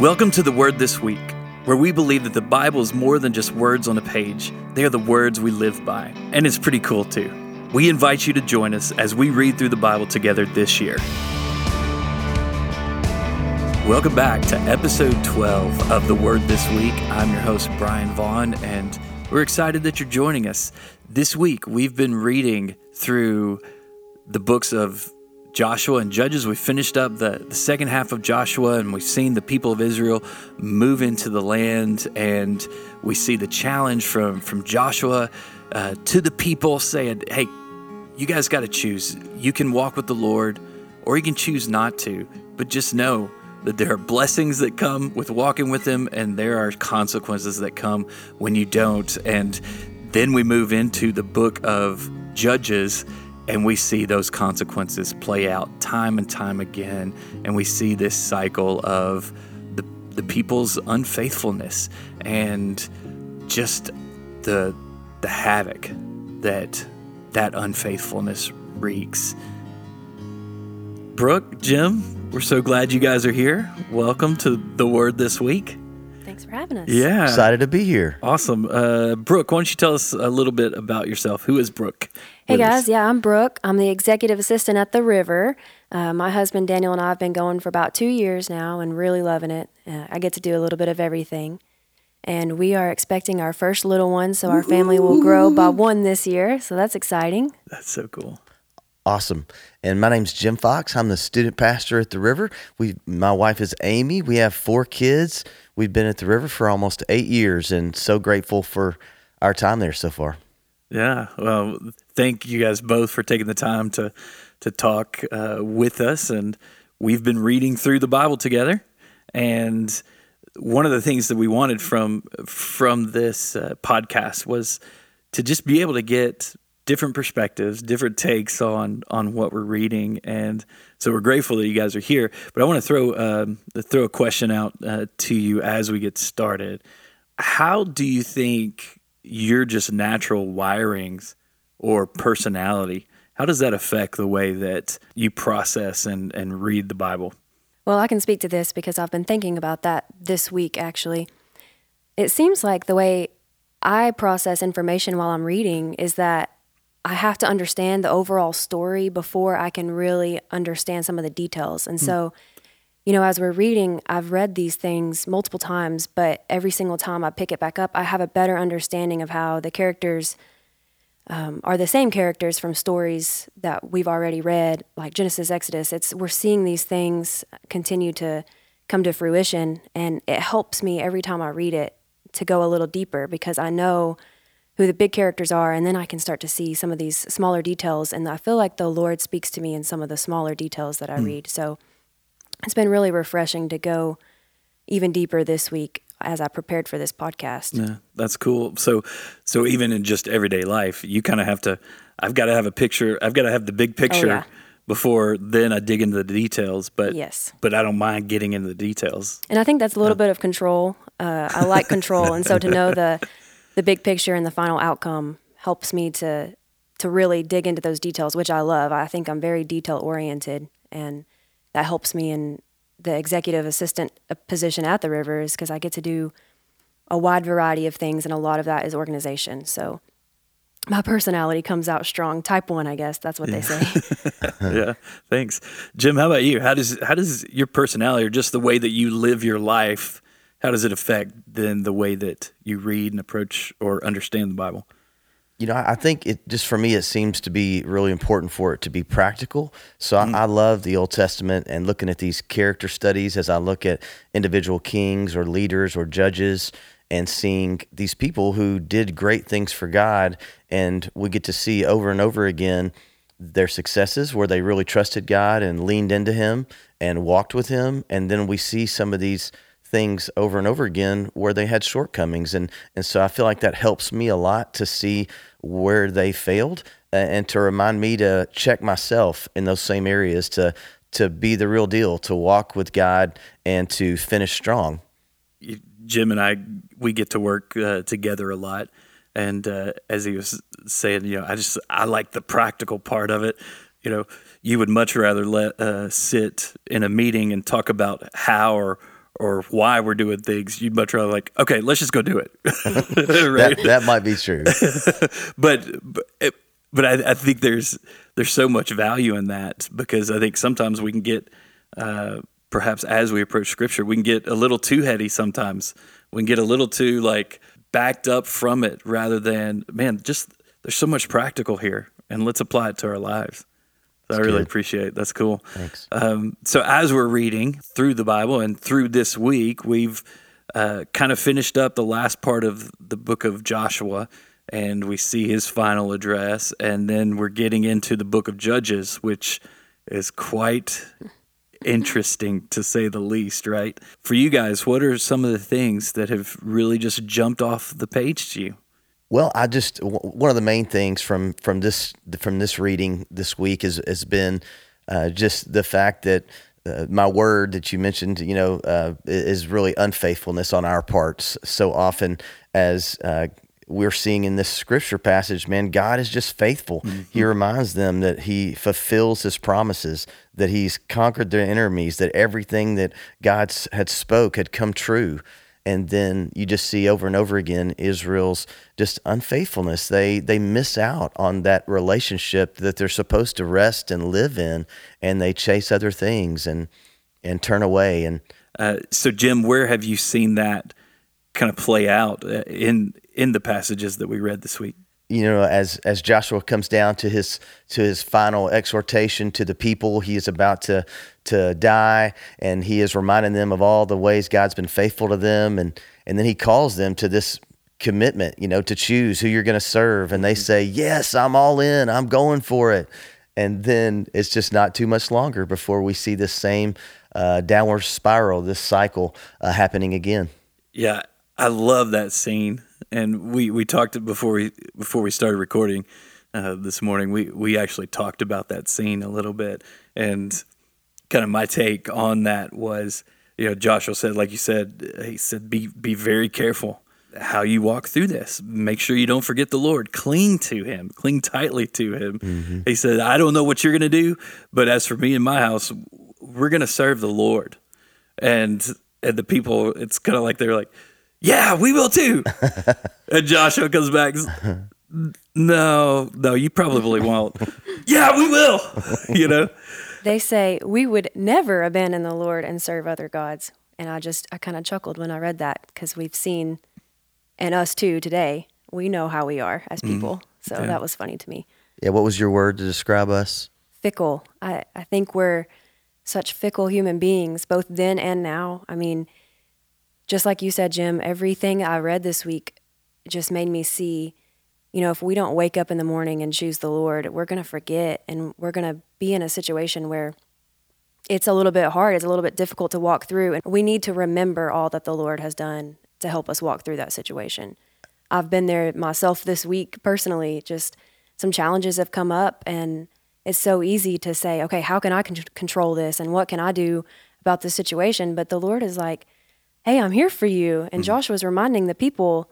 Welcome to the Word This Week, where we believe that the Bible is more than just words on a page. They are the words we live by. And it's pretty cool, too. We invite you to join us as we read through the Bible together this year. Welcome back to episode 12 of The Word This Week. I'm your host, Bryan Vaughn, and we're excited that you're joining us. This week, we've been reading through the books of Joshua and Judges. We finished up the, the second half of Joshua and we've seen the people of Israel move into the land. And we see the challenge from, from Joshua uh, to the people saying, hey, you guys got to choose. You can walk with the Lord or you can choose not to. But just know that there are blessings that come with walking with Him and there are consequences that come when you don't. And then we move into the book of Judges and we see those consequences play out time and time again. And we see this cycle of the, the people's unfaithfulness and just the, the havoc that that unfaithfulness wreaks. Brook, Jim, we're so glad you guys are here. Welcome to the Word this week. Thanks for having us. Yeah. Excited to be here. Awesome. Uh, Brook, why don't you tell us a little bit about yourself? Who is Brook? Hey guys, yeah, I'm Brook. I'm the executive assistant at the River. Uh, my husband Daniel and I have been going for about two years now and really loving it. Uh, I get to do a little bit of everything. And we are expecting our first little one, so our family will grow by one this year. So that's exciting. That's so cool. Awesome. And my name's Jim Fox. I'm the student pastor at the River. We, my wife is Amy. We have four kids. We've been at the River for almost eight years, and so grateful for our time there so far. Yeah. Well, thank you guys both for taking the time to to talk uh, with us, and we've been reading through the Bible together. And one of the things that we wanted from from this uh, podcast was to just be able to get different perspectives, different takes on on what we're reading, and so we're grateful that you guys are here. But I want to throw um, throw a question out uh, to you as we get started. How do you think your just natural wirings or personality, how does that affect the way that you process and, and read the Bible? Well, I can speak to this because I've been thinking about that this week actually. It seems like the way I process information while I'm reading is that I have to understand the overall story before I can really understand some of the details. And mm. so, you know, as we're reading, I've read these things multiple times, but every single time I pick it back up, I have a better understanding of how the characters um, are the same characters from stories that we've already read, like Genesis, Exodus. It's we're seeing these things continue to come to fruition, and it helps me every time I read it to go a little deeper because I know who the big characters are, and then I can start to see some of these smaller details, and I feel like the Lord speaks to me in some of the smaller details that I mm. read. So it's been really refreshing to go even deeper this week as I prepared for this podcast. Yeah, that's cool. So, so even in just everyday life, you kind of have to. I've got to have a picture. I've got to have the big picture oh, yeah. before then I dig into the details. But yes, but I don't mind getting into the details. And I think that's a little bit of control. Uh, I like control, and so to know the the big picture and the final outcome helps me to to really dig into those details, which I love. I think I'm very detail oriented, and that helps me in the executive assistant uh, position at the Rivers because I get to do a wide variety of things, and a lot of that is organization. So my personality comes out strong. Type one, I guess that's what yeah. they say. yeah, thanks, Jim. How about you? How does how does your personality or just the way that you live your life? How does it affect then the way that you read and approach or understand the Bible? you know, I think it just for me, it seems to be really important for it to be practical. So mm. I, I, love the Old Testament and looking at these character studies as I look at individual kings or leaders or judges and seeing these people who did great things for God. And we get to see over and over again their successes where they really trusted God and leaned into Him and walked with Him. And then we see some of these things over and over again where they had shortcomings. And and so I feel like that helps me a lot to see where they failed and to remind me to check myself in those same areas to to be the real deal to walk with God and to finish strong. Jim and I we get to work uh, together a lot. And uh, as he was saying you know I just I like the practical part of it. You know you would much rather let uh, sit in a meeting and talk about how or or why we're doing things, you'd much rather like, okay, let's just go do it. that, that might be true. but but, it, but I, I, think there's there's so much value in that because I think sometimes we can get uh, perhaps as we approach Scripture, we can get a little too heady. Sometimes we can get a little too like backed up from it rather than man, just there's so much practical here, and let's apply it to our lives. I really good. appreciate it. That's cool. Thanks. Um, so as we're reading through the Bible and through this week, we've uh, kind of finished up the last part of the book of Joshua, and we see his final address, and then we're getting into the book of Judges, which is quite interesting to say the least, right? For you guys, what are some of the things that have really just jumped off the page to you? Well, I just one of the main things from from this from this reading this week has has been uh, just the fact that uh, my word that you mentioned, you know, uh, is really unfaithfulness on our parts. So often, as uh, we're seeing in this scripture passage, man, God is just faithful. Mm-hmm. He reminds them that He fulfills His promises, that He's conquered their enemies, that everything that God had spoke had come true and then you just see over and over again Israel's just unfaithfulness. They they miss out on that relationship that they're supposed to rest and live in, and they chase other things and and turn away. And uh, so, Jim, where have you seen that kind of play out uh, in in the passages that we read this week? you know as as Joshua comes down to his to his final exhortation to the people he is about to to die and he is reminding them of all the ways God's been faithful to them and and then he calls them to this commitment you know to choose who you're going to serve and they mm-hmm. say yes I'm all in I'm going for it and then it's just not too much longer before we see this same uh, downward spiral this cycle uh, happening again yeah I love that scene and we we talked before we before we started recording uh, this morning. We we actually talked about that scene a little bit, and kind of my take on that was, you know, Joshua said, like you said, he said, be be very careful how you walk through this. Make sure you don't forget the Lord. Cling to Him. Cling tightly to Him. Mm-hmm. He said, I don't know what you're going to do, but as for me and my house, we're going to serve the Lord. And and the people, it's kind of like they're like yeah, we will too. and Joshua comes back. No, no, you probably won't. yeah, we will. you know. They say we would never abandon the Lord and serve other gods, and I just I kind of chuckled when I read that because we've seen, and us too today, we know how we are as mm-hmm. people. Mm. So yeah. that was funny to me. Yeah, what was your word to describe us? Fickle. I I think we're such fickle human beings, both then and now. I mean just like you said, Jim, everything I read this week just made me see, you know, if we don't wake up in the morning and choose the Lord, we're going to forget and we're going to be in a situation where it's a little bit hard, it's a little bit difficult to walk through. And we need to remember all that the Lord has done to help us walk through that situation. I've been there myself this week personally, just some challenges have come up and it's so easy to say, okay, how can I con- control this and what can I do about this situation? But the Lord is like, hey, I'm here for you. And mm-hmm. Joshua's reminding the people,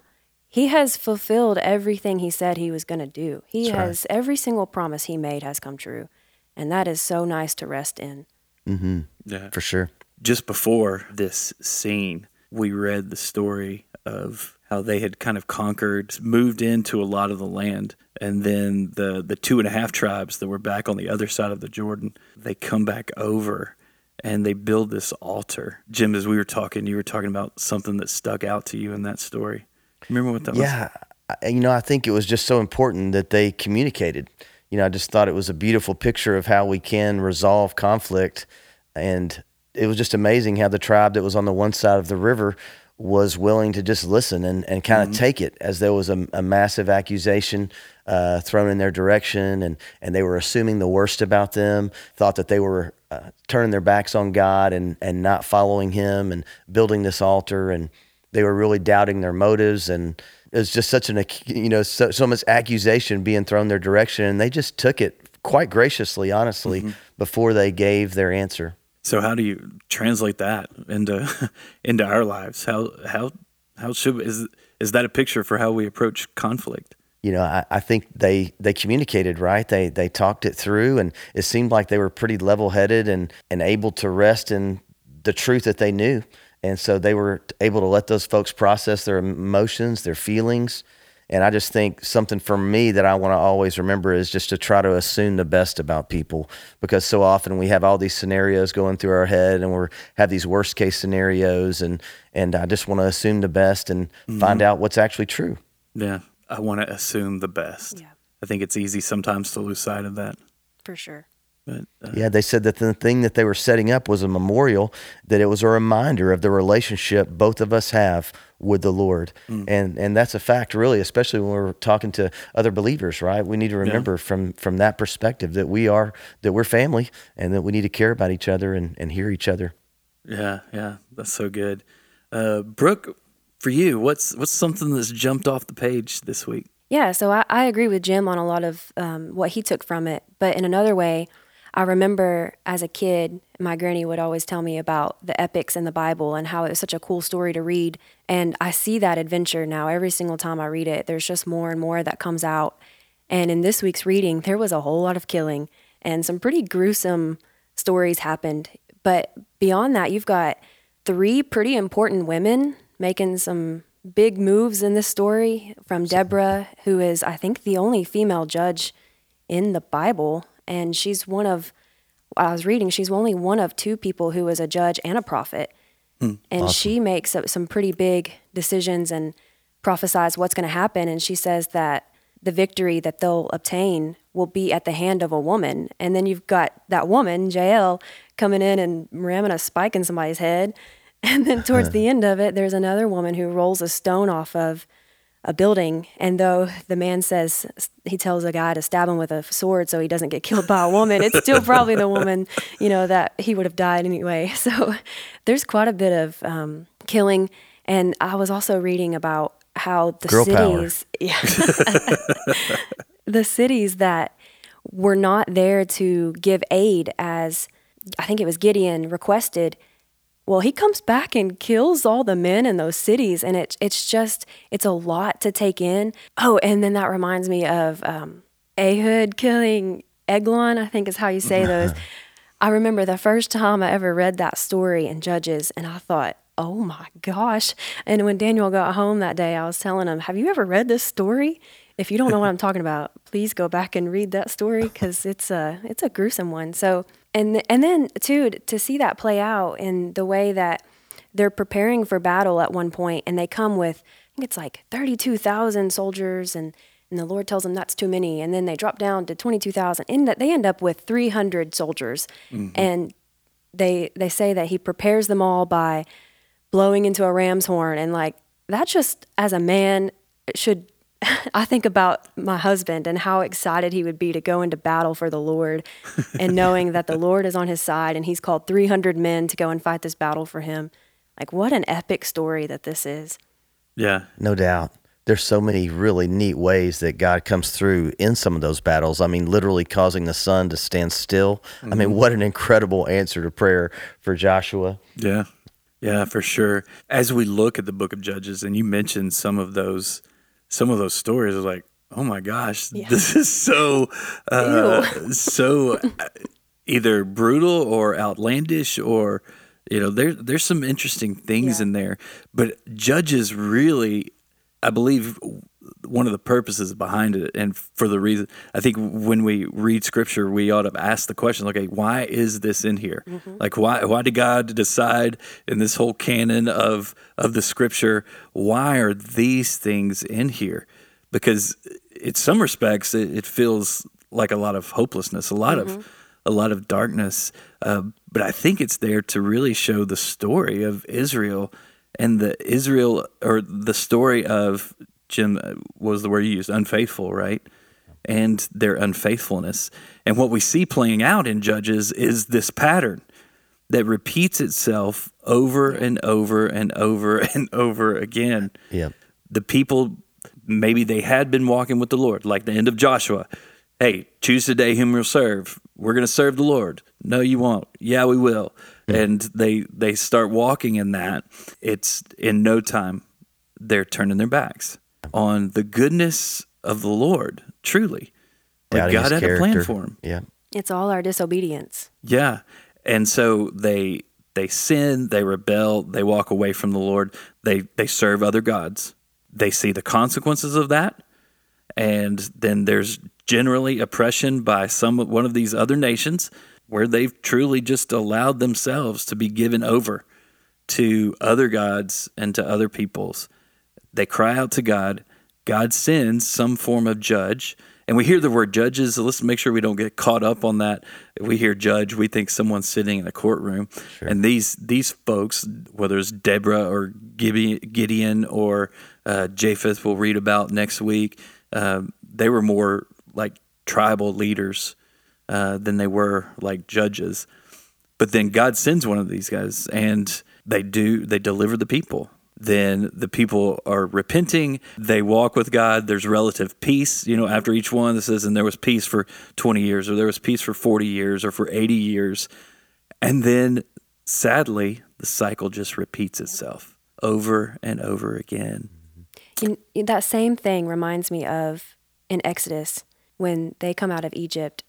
he has fulfilled everything he said he was going to do. He That's has right. every single promise he made has come true. And that is so nice to rest in. Mm-hmm. Yeah. For sure. Just before this scene, we read the story of how they had kind of conquered, moved into a lot of the land. And then the, the two and a half tribes that were back on the other side of the Jordan, they come back over and they build this altar. Jim, as we were talking, you were talking about something that stuck out to you in that story. Remember what that yeah, was? Yeah, you know, I think it was just so important that they communicated. You know, I just thought it was a beautiful picture of how we can resolve conflict, and it was just amazing how the tribe that was on the one side of the river was willing to just listen and, and kind of mm-hmm. take it as there was a, a massive accusation uh, thrown in their direction and, and they were assuming the worst about them, thought that they were uh, turning their backs on God and, and not following Him and building this altar. And they were really doubting their motives. And it was just such an, you know, so, so much accusation being thrown their direction. And they just took it quite graciously, honestly, mm-hmm. before they gave their answer. So how do you translate that into into our lives? How how how should is is that a picture for how we approach conflict? You know, I, I think they they communicated right. They they talked it through, and it seemed like they were pretty level headed and and able to rest in the truth that they knew. And so they were able to let those folks process their emotions, their feelings. And I just think something for me that I want to always remember is just to try to assume the best about people because so often we have all these scenarios going through our head and we have these worst case scenarios and and I just want to assume the best and mm-hmm. find out what's actually true. Yeah, I want to assume the best. Yeah. I think it's easy sometimes to lose sight of that. For sure. But, uh, yeah, they said that the thing that they were setting up was a memorial, that it was a reminder of the relationship both of us have with the Lord. Mm. And and that's a fact really, especially when we're talking to other believers, right? We need to remember yeah. from from that perspective that we are that we're family and that we need to care about each other and, and hear each other. Yeah, yeah. That's so good. Uh, Brook, for you, what's what's something that's jumped off the page this week? Yeah, so I, I agree with Jim on a lot of um, what he took from it. But in another way, I remember as a kid, my granny would always tell me about the epics in the Bible and how it was such a cool story to read. And I see that adventure now every single time I read it. There's just more and more that comes out. And in this week's reading, there was a whole lot of killing and some pretty gruesome stories happened. But beyond that, you've got three pretty important women making some big moves in this story from Deborah, who is, I think, the only female judge in the Bible and she's one of I was reading she's only one of two people who is a judge and a prophet. Hmm, and awesome. she makes some pretty big decisions and prophesies what's going to happen and she says that the victory that they'll obtain will be at the hand of a woman. And then you've got that woman, Jael, coming in and ramming a spike in somebody's head. And then towards the end of it, there's another woman who rolls a stone off of a building. And though the man says he tells a guy to stab him with a sword so he doesn't get killed by a woman, it's still probably the woman, you know, that he would have died anyway. So there's quite a bit of um, killing. And I was also reading about how the Girl cities, yeah, the cities that were not there to give aid as I think it was Gideon requested well, he comes back and kills all the men in those cities, and it, it's just it's a lot to take in. Oh, and then that reminds me of um, Ehud killing Eglon. I think is how you say those. I remember the first time I ever read that story in Judges, and I thought, oh my gosh! And when Daniel got home that day, I was telling him, "Have you ever read this story?" If you don't know what I'm talking about, please go back and read that story because it's a it's a gruesome one. So and and then too to see that play out in the way that they're preparing for battle at one point and they come with I think it's like 32,000 soldiers and and the Lord tells them that's too many. And then they drop down to 22,000 and that they end up with 300 soldiers. Mm-hmm. and they they say that he prepares them all by blowing into a ram's horn. And like that just as a man should I think about my husband and how excited he would be to go into battle for the Lord and knowing that the Lord is on his side and he's called 300 men to go and fight this battle for him. Like, what an epic story that this is. Yeah. No doubt. There's so many really neat ways that God comes through in some of those battles. I mean, literally causing the sun to stand still. Mm-hmm. I mean, mm-hmm. what an incredible answer to prayer for Joshua. Yeah. Yeah, for sure. As we look at the book of Judges, and you mentioned some of those some of those stories are like, oh my gosh, yeah. this is so uh, so uh, either brutal or outlandish or you know there there's some interesting things yeah. in there, but judges really, I believe one of the purposes behind it and for the reason i think when we read scripture we ought to ask the question okay why is this in here mm-hmm. like why why did god decide in this whole canon of of the scripture why are these things in here because in some respects it, it feels like a lot of hopelessness a lot mm-hmm. of a lot of darkness uh, but i think it's there to really show the story of israel and the Israel or the story of Jim uh, was the word you used, unfaithful, right? And their unfaithfulness. And what we see playing out in Judges is this pattern that repeats itself over and over and over and over again. Yeah. The people, maybe they had been walking with the Lord, like the end of Joshua. Hey, choose today whom you'll serve. We're going to serve the Lord. No, you won't. Yeah, we will. Yeah. And they they start walking in that. It's in no time they're turning their backs on the goodness of the Lord, truly. Like God had character. a plan for him. Yeah. It's all our disobedience. Yeah. And so they they sin, they rebel, they walk away from the Lord, they they serve other gods. They see the consequences of that, and then there's generally oppression by some one of these other nations where they've truly just allowed themselves to be given over to other gods and to other peoples. They cry out to God. God sends some form of judge. And we hear the word judges. So let's make sure we don't get caught up on that. If we hear judge, we think someone's sitting in a courtroom. Sure. And these these folks, whether it's Deborah or Gideon or uh, Japheth, we'll read about next week. Uh, they were more like tribal leaders uh, than they were like judges. But then God sends one of these guys, and they do they deliver the people then the people are repenting. They walk with God. There's relative peace, you know, after each one. This says, and there was peace for 20 years, or there was peace for 40 years, or for 80 years. And then sadly, the cycle just repeats itself over and over again. Mm-hmm. In, in that same thing reminds me of in Exodus when they come out of Egypt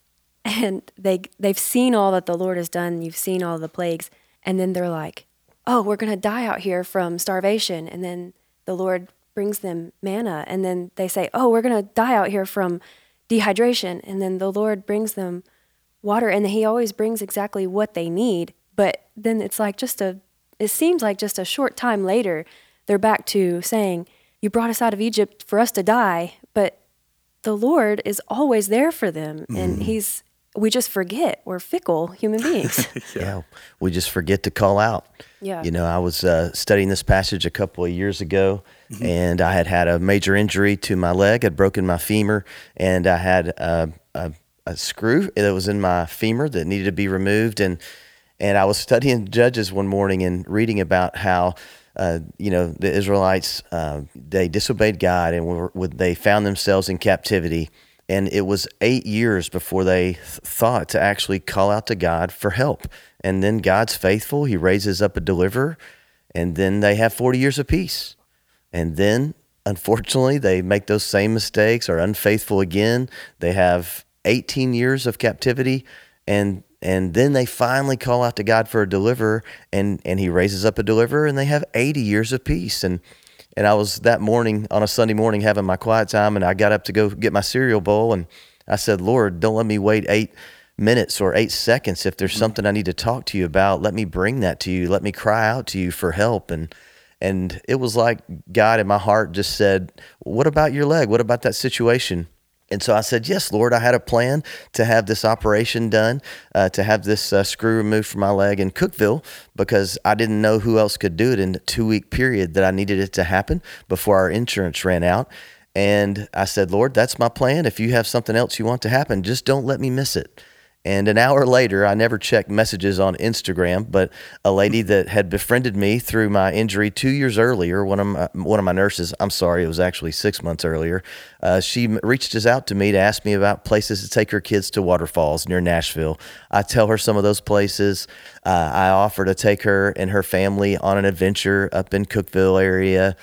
and they they've seen all that the Lord has done. You've seen all the plagues, and then they're like, oh, we're going to die out here from starvation. And then the Lord brings them manna. And then they say, oh, we're going to die out here from dehydration. And then the Lord brings them water. And He always brings exactly what they need. But then it's like just a, it seems like just a short time later, they're back to saying, You brought us out of Egypt for us to die. But the Lord is always there for them. Mm. And He's, we just forget we're fickle human beings. yeah. yeah. we just forget to call out. Yeah. You know, I was uh, studying this passage a couple of years ago, mm-hmm. and I had had a major injury to my leg. I'd broken my femur, and I had a, a, a screw that was in my femur that needed to be removed. And and I was studying Judges one morning and reading about how. Uh, you know the Israelites uh, they disobeyed God and were, they found themselves in captivity and it was eight years before they th- thought to actually call out to God for help. And then God's faithful. He raises up a deliverer. And then they have 40 years of peace. And then, unfortunately, they make those same mistakes, are unfaithful again. They have 18 years of captivity. And and then they finally call out to God for a deliverer, and, and he raises up a deliverer, and they have 80 years of peace. And and I was that morning on a Sunday morning having my quiet time, and I got up to go get my cereal bowl, and I said, Lord, don't let me wait eight minutes or eight seconds. If there's mm-hmm. something I need to talk to you about, let me bring that to you. Let me cry out to you for help. And and it was like God in my heart just said, What about your leg? What about that situation? And so I said, Yes, Lord, I had a plan to have this operation done, uh, to have this uh, screw removed from my leg in Cookeville because I didn't know who else could do it in a two week period that I needed it to happen before our insurance ran out. And I said, Lord, that's my plan. If you have something else you want to happen, just don't let me miss it. And an hour later, I never checked messages on Instagram, but a lady that had befriended me through my injury two years earlier, one of my, one of my nurses, I'm sorry, it was actually six months earlier, uh, she reached us out to me to ask me about places to take her kids to waterfalls near Nashville. I tell her some of those places. Uh, I offer to take her and her family on an adventure up in Cookeville area.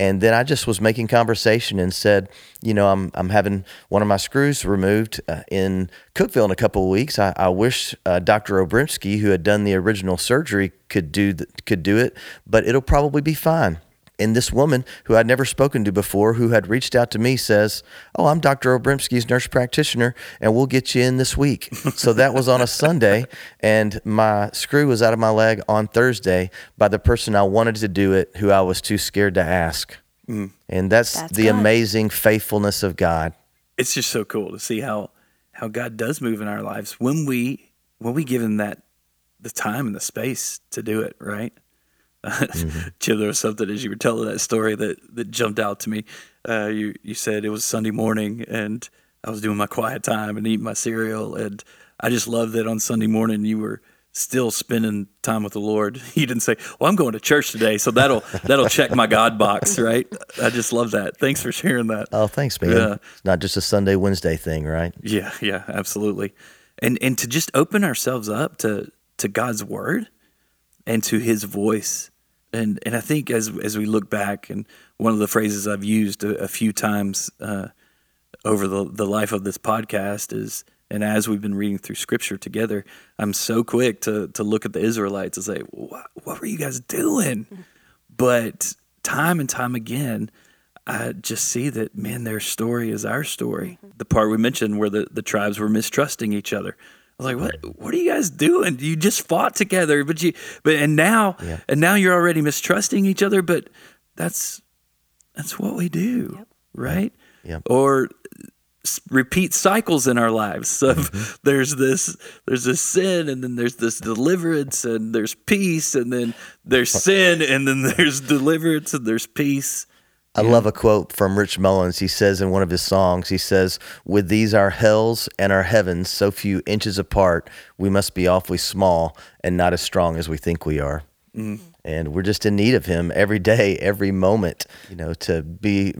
And then I just was making conversation and said, you know, I'm I'm having one of my screws removed uh, in Cookeville in a couple of weeks. I, I wish uh, Dr. Obremskey, who had done the original surgery, could do the, could do it, but it'll probably be fine. And this woman who I'd never spoken to before, who had reached out to me, says, "Oh, I'm Dr. Obremskey's nurse practitioner, and we'll get you in this week." so that was on a Sunday, and my screw was out of my leg on Thursday by the person I wanted to do it, who I was too scared to ask. Mm. And that's, that's the God. amazing faithfulness of God. It's just so cool to see how how God does move in our lives when we when we give him that the time and the space to do it, right? Mm-hmm. Jim, there was something as you were telling that story that, that jumped out to me. Uh, you you said it was Sunday morning and I was doing my quiet time and eating my cereal, and I just love that on Sunday morning you were still spending time with the Lord. You didn't say, "Well, I'm going to church today, so that'll that'll check my God box," right? I just love that. Thanks for sharing that. Oh, thanks, man. Yeah. It's not just a Sunday Wednesday thing, right? Yeah, yeah, absolutely. And and to just open ourselves up to to God's word and to His voice. And and I think as as we look back, and one of the phrases I've used a, a few times uh, over the the life of this podcast is And as we've been reading through scripture together, I'm so quick to, to look at the Israelites and say, what, what were you guys doing? But time and time again, I just see that, man, their story is our story. The part we mentioned where the, the tribes were mistrusting each other. I was like, what? What are you guys doing? You just fought together, but you, but and now, and now you're already mistrusting each other. But that's that's what we do, right? Yep. Or repeat cycles in our lives of mm-hmm. there's this there's this sin and then there's this deliverance and there's peace and then there's sin and then there's deliverance and there's peace. I love a quote from Rich Mullins. He says in one of his songs, he says, With these our hells and our heavens so few inches apart, we must be awfully small and not as strong as we think we are. Mm. And we're just in need of him every day, every moment, you know, to be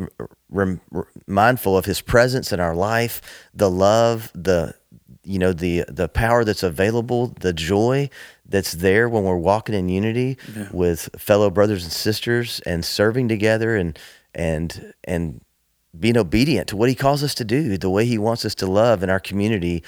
rem- mindful of his presence in our life, the love, the you know the the power that's available, the joy that's there when we're walking in unity with fellow brothers and sisters and serving together and and and being obedient to what he calls us to do, the way he wants us to love in our community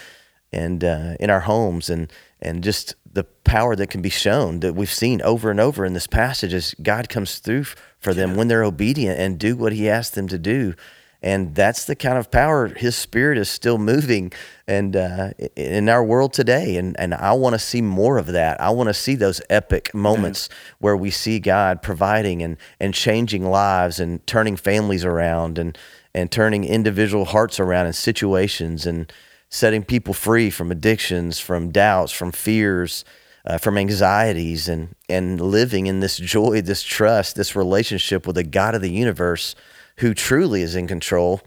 and uh, in our homes and and just the power that can be shown that we've seen over and over in this passage as God comes through for them when they're obedient and do what he asks them to do. And that's the kind of power His Spirit is still moving, and uh, in our world today. And and I want to see more of that. I want to see those epic moments where we see God providing and and changing lives and turning families around and and turning individual hearts around in situations and setting people free from addictions, from doubts, from fears, uh, from anxieties, and and living in this joy, this trust, this relationship with the God of the universe, who truly is in control,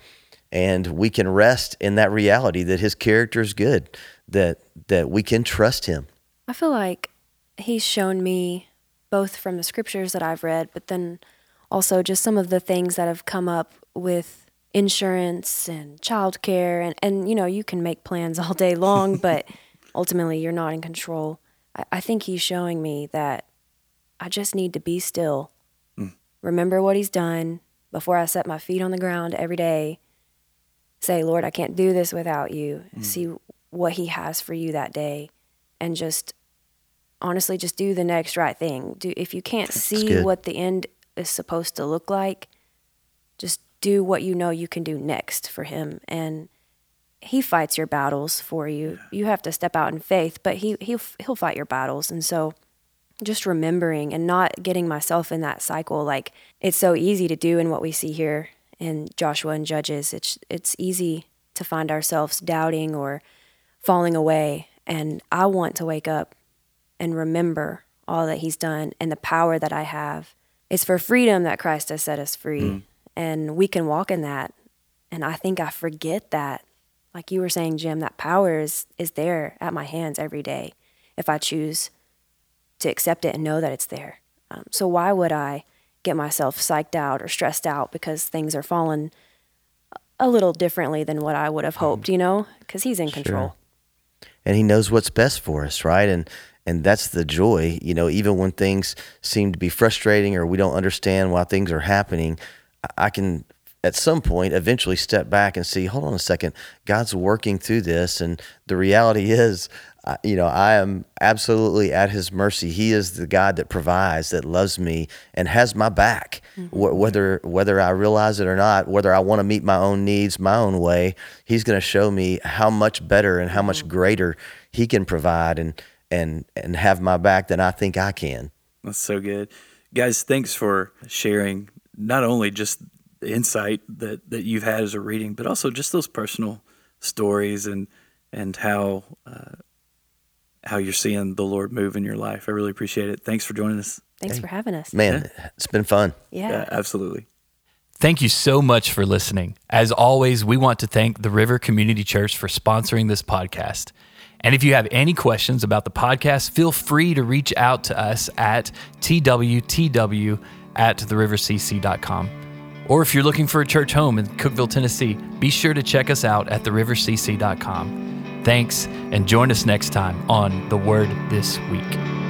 and we can rest in that reality that His character is good, that that we can trust Him. I feel like he's shown me both from the scriptures that I've read, but then also just some of the things that have come up with insurance and childcare and, and you know, you can make plans all day long, but ultimately you're not in control. I, I think he's showing me that I just need to be still. Mm. Remember what he's done before I set my feet on the ground every day. Say, Lord, I can't do this without you. Mm. See what he has for you that day and just honestly just do the next right thing. Do if you can't see good. what the end is supposed to look like, just do what you know you can do next for him and he fights your battles for you. You have to step out in faith, but he he'll he'll fight your battles. And so just remembering and not getting myself in that cycle like it's so easy to do in what we see here in Joshua and Judges. It's it's easy to find ourselves doubting or falling away and I want to wake up and remember all that he's done and the power that I have. It's for freedom that Christ has set us free mm. and we can walk in that. And I think I forget that. Like you were saying, Jim, that power is is there at my hands every day if I choose to accept it and know that it's there. Um, so why would I get myself psyched out or stressed out because things are falling a little differently than what I would have hoped, you know? Because he's in control. and he knows what's best for us right and and that's the joy you know even when things seem to be frustrating or we don't understand why things are happening i can at some point eventually step back and see hold on a second god's working through this and the reality is You know i am absolutely at his mercy. He is the god that provides that loves me and has my back. Wh- whether whether i realize it or not whether i want to meet my own needs my own way he's going to show me how much better and how much greater he can provide and and and have my back than i think i can. That's so good. Guys, thanks for sharing not only just the insight that, that you've had as a reading, but also just those personal stories and and how uh, how you're seeing the Lord move in your life. I really appreciate it. Thanks for joining us. Thanks for having us. man it's been fun Yeah. Yeah, absolutely. Thank you so much for listening. As always, we want to thank the River Community Church for sponsoring this podcast. And if you have any questions about the podcast, feel free to reach out to us at twtw at therivercc.com. Or if you're looking for a church home in Cookeville, Tennessee, be sure to check us out at therivercc.com. Thanks, and join us next time on The Word This Week.